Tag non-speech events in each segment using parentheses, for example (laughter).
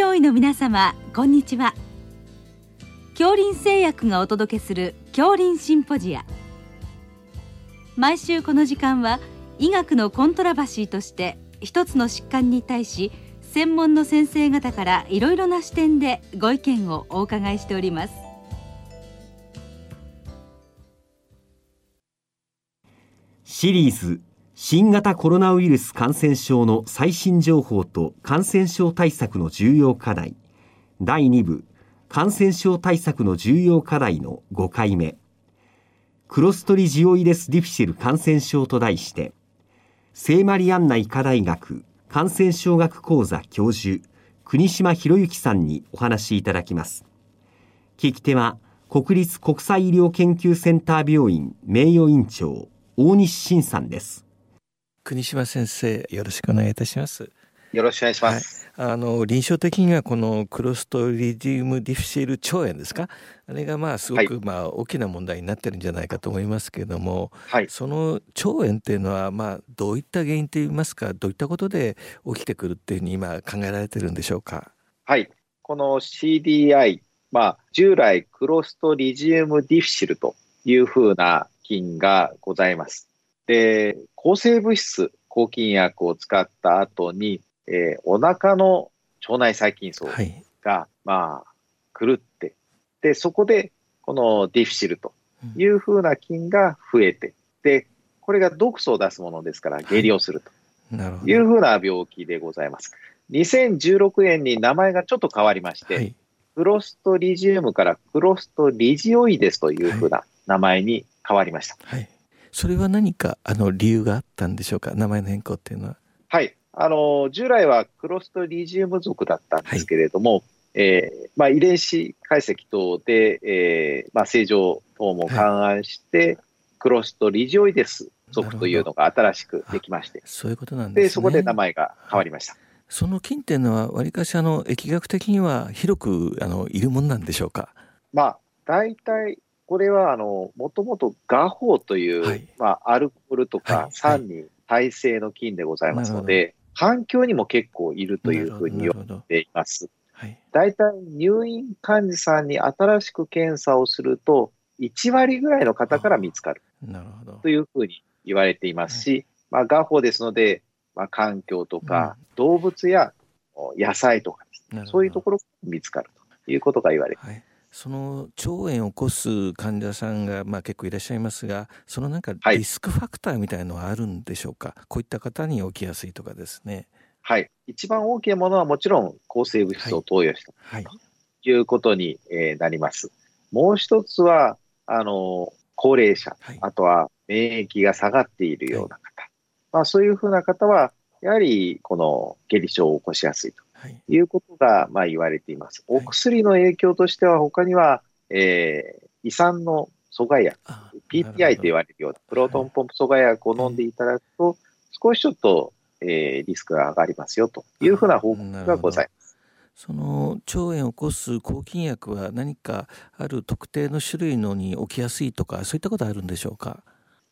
上位の皆様こんにちは。恐林製薬がお届けする恐林シンポジア。毎週この時間は医学のコントラバシーとして一つの疾患に対し専門の先生方からいろいろな視点でご意見をお伺いしております。シリーズ新型コロナウイルス感染症の最新情報と感染症対策の重要課題。第2部感染症対策の重要課題の5回目。クロストリジオイデス・ディフィシル感染症と題して聖マリアンナ医科大学感染症学講座教授国島博之さんにお話しいただきます。聞き手は国立国際医療研究センター病院名誉院長大西晋さんです。国島先生よろしくお願いいたします。よろしくお願いします、はい、あの臨床的にはこのクロストリディウムディフィシル腸炎ですか？あれがまあすごくまあ大きな問題になってるんじゃないかと思いますけれども、はい、その腸炎っていうのはまあどういった原因といいますか？どういったことで起きてくるっていうふうに今考えられてるんでしょうか？はい。この CDI まあ従来クロストリジウムディフィシルというふうな菌がございますで抗生物質、抗菌薬を使った後に、えー、お腹の腸内細菌層が、はい、まあ、狂って、で、そこで、このディフィシルというふうな菌が増えて、で、これが毒素を出すものですから、下痢をすると。いうふうな病気でございます。2016年に名前がちょっと変わりまして、はい、クロストリジウムからクロストリジオイデスというふうな名前に変わりました。はいそれは何かあの理由があったんでしょうか、名前の変更っていうのは。はい。あの従来はクロストリジウム属だったんですけれども、はい、えー、まあ、遺伝子解析等で、えーまあ、正常等も勘案して、はい、クロストリジオイデス属というのが新しくできまして、そういうことなんです、ね、でそこで名前が変わりました。その菌っていうのは、わりかしあの疫学的には広くあのいるものなんでしょうか？まあ、大体これは、あの、もともと画法という、はい、まあ、アルコールとか酸に耐性の菌でございますので、はい、環境にも結構いるというふうに言われています。大体入院患者さんに新しく検査をすると、1割ぐらいの方から見つかるというふうに言われていますし、まあ、画法ですので、まあ、環境とか動物や野菜とかね、そういうところが見つかるということが言われています。その腸炎を起こす患者さんがまあ結構いらっしゃいますがそのなんかリスクファクターみたいのはあるんでしょうか、はい、こういった方に起きやすいとかですね。はい、一番大きいものはもちろん抗生物質を投与した、はい、ということになります。もう一つはあの高齢者、はい、あとは免疫が下がっているような方、まあ、そういうふうな方はやはりこの下痢症を起こしやすいとい。うことが、まあ、言われています。お薬の影響としては、他には、えー、胃酸の阻害薬、PPI と言われるようなプロトンポンプ阻害薬を飲んでいただくと、少しちょっと、えー、リスクが上がりますよというふうな報告がございます。その腸炎を起こす抗菌薬は何かある特定の種類のに起きやすいとかそういったことあるんでしょうか？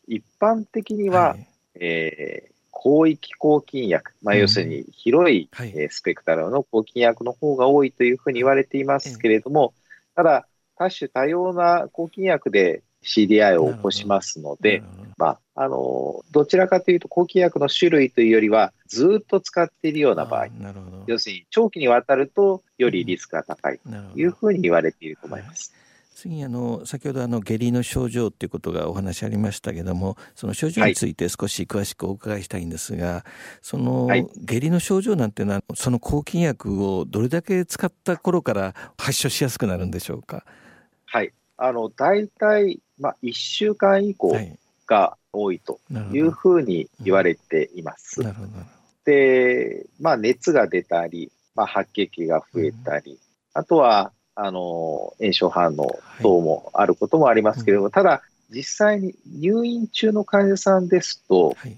一般的には、はい、えー、広域抗菌薬、まあ、要するに広い、はい、えスペクタルの抗菌薬の方が多いというふうに言われていますけれども、ただ、多種多様な抗菌薬で CDI を起こしますので、まあ、あのどちらかというと抗菌薬の種類というよりはずっと使っているような場合。要するに長期にわたるとよりリスクが高いというふうに言われていると思います。次あの先ほどあの下痢の症状っていうことがお話ありましたけどもその症状について少し詳しくお伺いしたいんですが、はい、その下痢の症状なんていうのはその抗菌薬をどれだけ使った頃から発症しやすくなるんでしょうか？はい。あの大体、まあ、1週間以降が多いというふうに言われています。なるほどで、まあ、熱が出たり、まあ、白血が増えたり、うん、あとはあの炎症反応等もあることもありますけれども、はい、ただ、実際に入院中の患者さんですと、はい、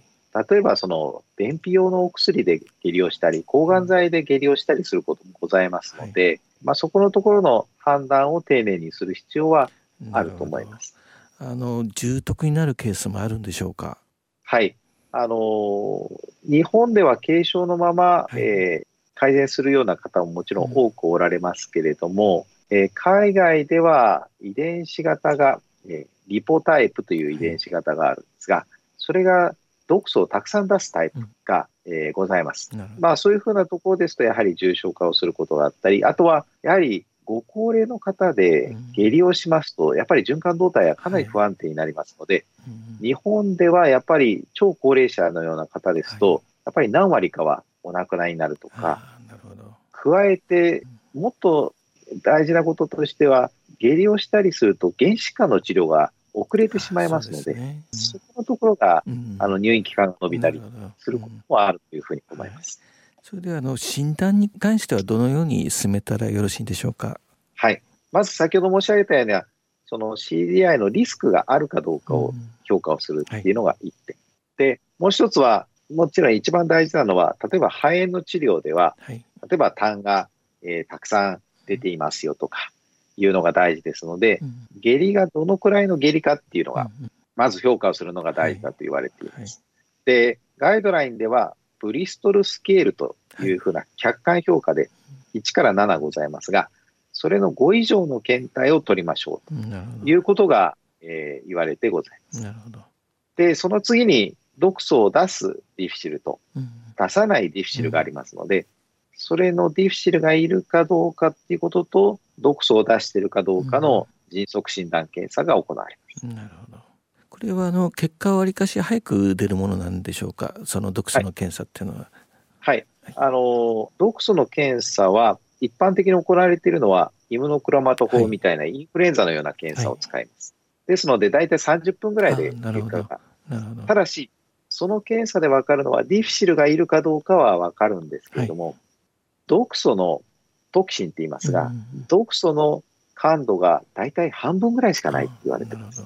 例えばその便秘用のお薬で下痢をしたり、抗がん剤で下痢をしたりすることもございますので、はい、まあ、そこのところの判断を丁寧にする必要はあると思います。あの重篤になるケースもあるんでしょうか？はい。あの日本では軽症のまま、はい、えー、改善するような方ももちろん多くおられますけれども、うん、えー、海外では遺伝子型が、えー、リポタイプという遺伝子型があるんですが、それが毒素をたくさん出すタイプが、うん、えー、ございます。まあ、そういうふうなところですと、やはり重症化をすることがあったり、あとはやはりご高齢の方で下痢をしますと、やっぱり循環動態はかなり不安定になりますので、日本ではやっぱり超高齢者のような方ですと、やっぱり何割かはお亡くなりになるとか、加えて、もっと大事なこととしては、下痢をしたりすると、原子化の治療が遅れてしまいますので、そ、ねうん、そこのところが、うん、あの入院期間が伸びたりすることもあるというふうに思います。それではあの診断に関してはどのように進めたらよろしいんでしょうか？はい。まず先ほど申し上げたようには、その CDI のリスクがあるかどうかを評価をするっていうのが1点。うんはい、で、もう一つは、もちろん一番大事なのは、例えば肺炎の治療では、はい、例えば痰が、えー、たくさん出ていますよとか、いうのが大事ですので、うん、下痢がどのくらいの下痢かっていうのが、まず評価をするのが大事だと言われています。はい。はい、で、ガイドラインでは、ブリストルスケールというふうな客観評価で1から7ございますが、それの5以上の検体を取りましょうということが、えー、言われてございます。なるほど。で、その次に毒素を出すディフィシルと、出さないディフィシルがありますので、それのディフィシルがいるかどうかっていうことと、毒素を出しているかどうかの迅速診断検査が行われます。なるほど。これはあの結果はわりかし早く出るものなんでしょうか、その毒素の検査っていうのは。はい、はい、あの毒素の検査は一般的に行われているのは、イムノクロマト法みたいなインフルエンザのような検査を使います。はい、ですので、大体30分ぐらいで結果が。ただし、その検査で分かるのは、ディフィシルがいるかどうかは分かるんですけれども、はい、毒素のトキシンって言いますが、うん、毒素の感度が大体半分ぐらいしかないって言われてます。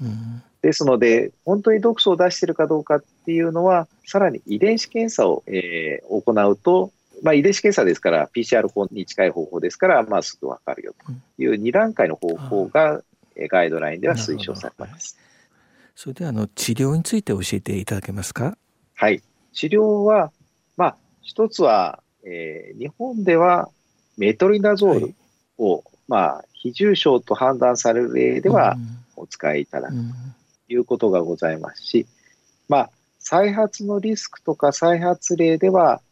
うん、ですので、本当に毒素を出しているかどうかっていうのは、さらに遺伝子検査を、えー、行うと、まあ、遺伝子検査ですから、PCR 法に近い方法ですから、まあ、すぐ分かるよという2段階の方法が、ガイドラインでは推奨されます。それではあの治療について教えていただけますか？はい、治療は、まあ、一つは、えー、日本ではメトリナゾールを、はい、まあ、非重症と判断される例ではお使いいただくということがございますし、まあ、再発のリスクとか再発例では、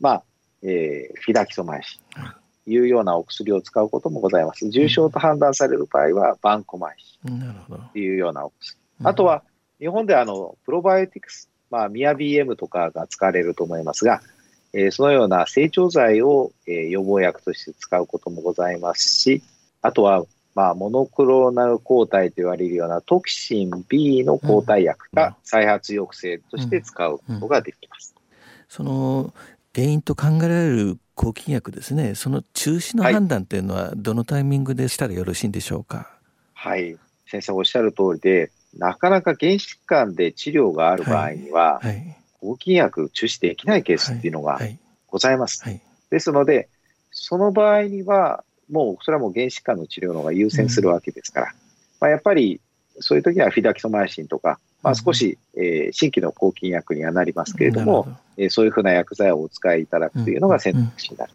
まあ、えー、フィダキソマイシンというようなお薬を使うこともございます。重症と判断される場合は、バンコマイシンというようなお薬。あとは、日本であの、プロバイオティクス、まあ、ミア BM とかが使われると思いますが、えー、そのような成長剤を、えー、予防薬として使うこともございますし、あとは、まあ、モノクローナル抗体と言われるようなトキシン B の抗体薬が再発抑制として使うことができます。その原因と考えられる抗菌薬ですね、その中止の判断というのは、どのタイミングでしたらよろしいんでしょうか？はい、先生おっしゃる通りで、なかなか原疾患で治療がある場合には、はい。はい抗菌薬中止できないケースっていうのがございます。はい。はい、ですので、その場合には、もうそれはもう原疾患の治療の方が優先するわけですから、うん、まあ、やっぱりそういう時はフィダキソマイシンとか、まあ、少し、うん、えー、新規の抗菌薬にはなりますけれども、ど。えー、そういうふうな薬剤をお使いいただくというのが選択肢になる。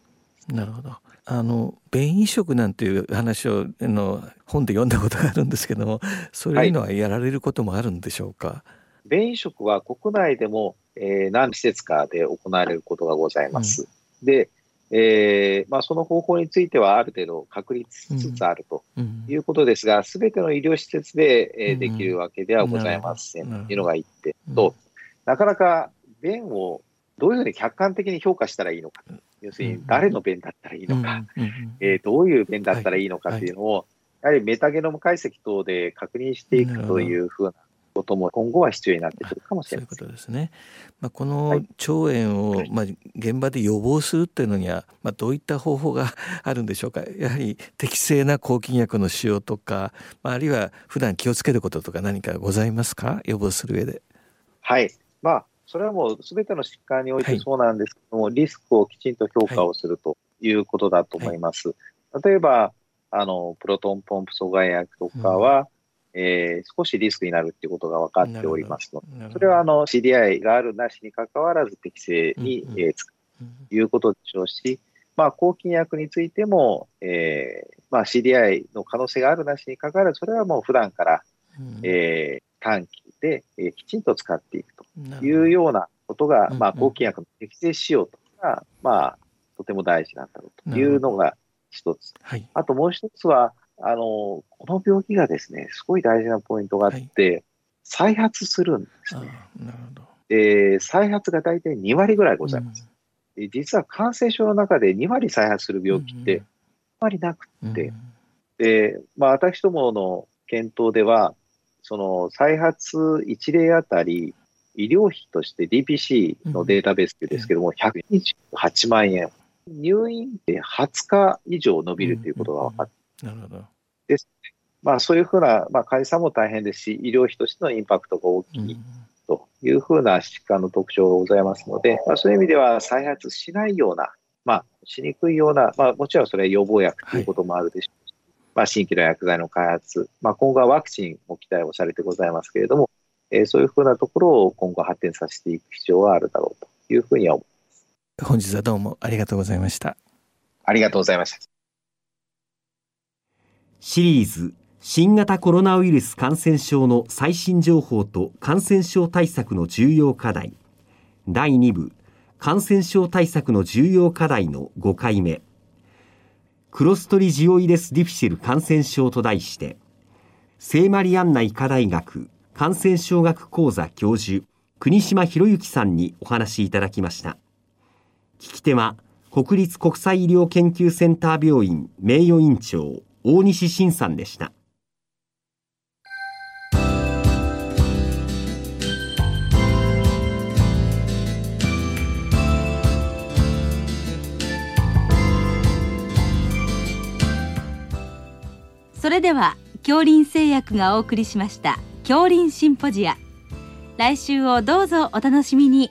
うん、なるほど。あの便移植なんていう話をの本で読んだことがあるんですけどもそういうのはやられることもあるんでしょうか、はい、便移植は国内でもえー、何施設かで行われることがございます。うん、で、えーまあ、その方法についてはある程度確立しつつあるということですが、す、う、べ、ん、ての医療施設で、えー、できるわけではございません。というのが一点と、なかなか便をどういうふうに客観的に評価したらいいのか、要するに誰の便だったらいいのか、えー、どういう便だったらいいのかっていうのを、やはりメタゲノム解析等で確認していくというふうなことも今後は必要になってくるかもしれません。そういうことですね。まあ、この腸炎を、まあ、現場で予防するっていうのには、まあ、どういった方法が (laughs) あるんでしょうか。やはり適正な抗菌薬の使用とか、まあ、あるいは普段気をつけることとか何かございますか？予防する上で。はい。まあ、それはもうすべての疾患においてそうなんですけども、はい、リスクをきちんと評価をするということだと思います。はい、例えば、あの、プロトンポンプ阻害薬とかは、うんえー、少しリスクになるっていうことが分かっておりますので、それはあの CDI があるなしにかかわらず適正に、うんうん、えー、いうことでしょうし、まあ、抗菌薬についても、えーまあ、CDI の可能性があるなしにかかわらず、それはもう普段から、うん、えー、短期で、えー、きちんと使っていくというようなことが、まあ、抗菌薬の適正使用とか、まあ、とても大事なんだろうというのが一つ。はい、あともう一つは、あの、この病気がですね、すごい大事なポイントがあって、はい、再発するんですね。なるほど。で、再発が大体2割ぐらいございます。うん、実は感染症の中で2割再発する病気ってあまりなくって、うん、で、まあ私どもの検討では、その再発1例あたり、医療費として DPC のデータベースですけども、128万円。入院って20日以上伸びるということが分かって、なるほどです、まあ、そういうふうな、まあ、患者さんも大変ですし、医療費としてのインパクトが大きいというふうな疾患の特徴がございますので、まあ、そういう意味では再発しないような、まあ、しにくいような、まあ、もちろんそれは予防薬ということもあるでしょうし、はい、まあ、新規の薬剤の開発、まあ、今後はワクチンも期待をされてございますけれども、えー、そういうふうなところを今後発展させていく必要はあるだろうというふうには思います。本日はどうもありがとうございました。ありがとうございました。シリーズ新型コロナウイルス感染症の最新情報と感染症対策の重要課題。第2部感染症対策の重要課題の5回目。クロストリジオイデスディフィシル感染症と題して聖マリアンナ医科大学感染症学講座教授国島博之さんにお話いただきました。聞き手は国立国際医療研究センター病院名誉院長大西晋さんでした。それでは恐林製薬がお送りしました恐林シンポジア。来週をどうぞお楽しみに。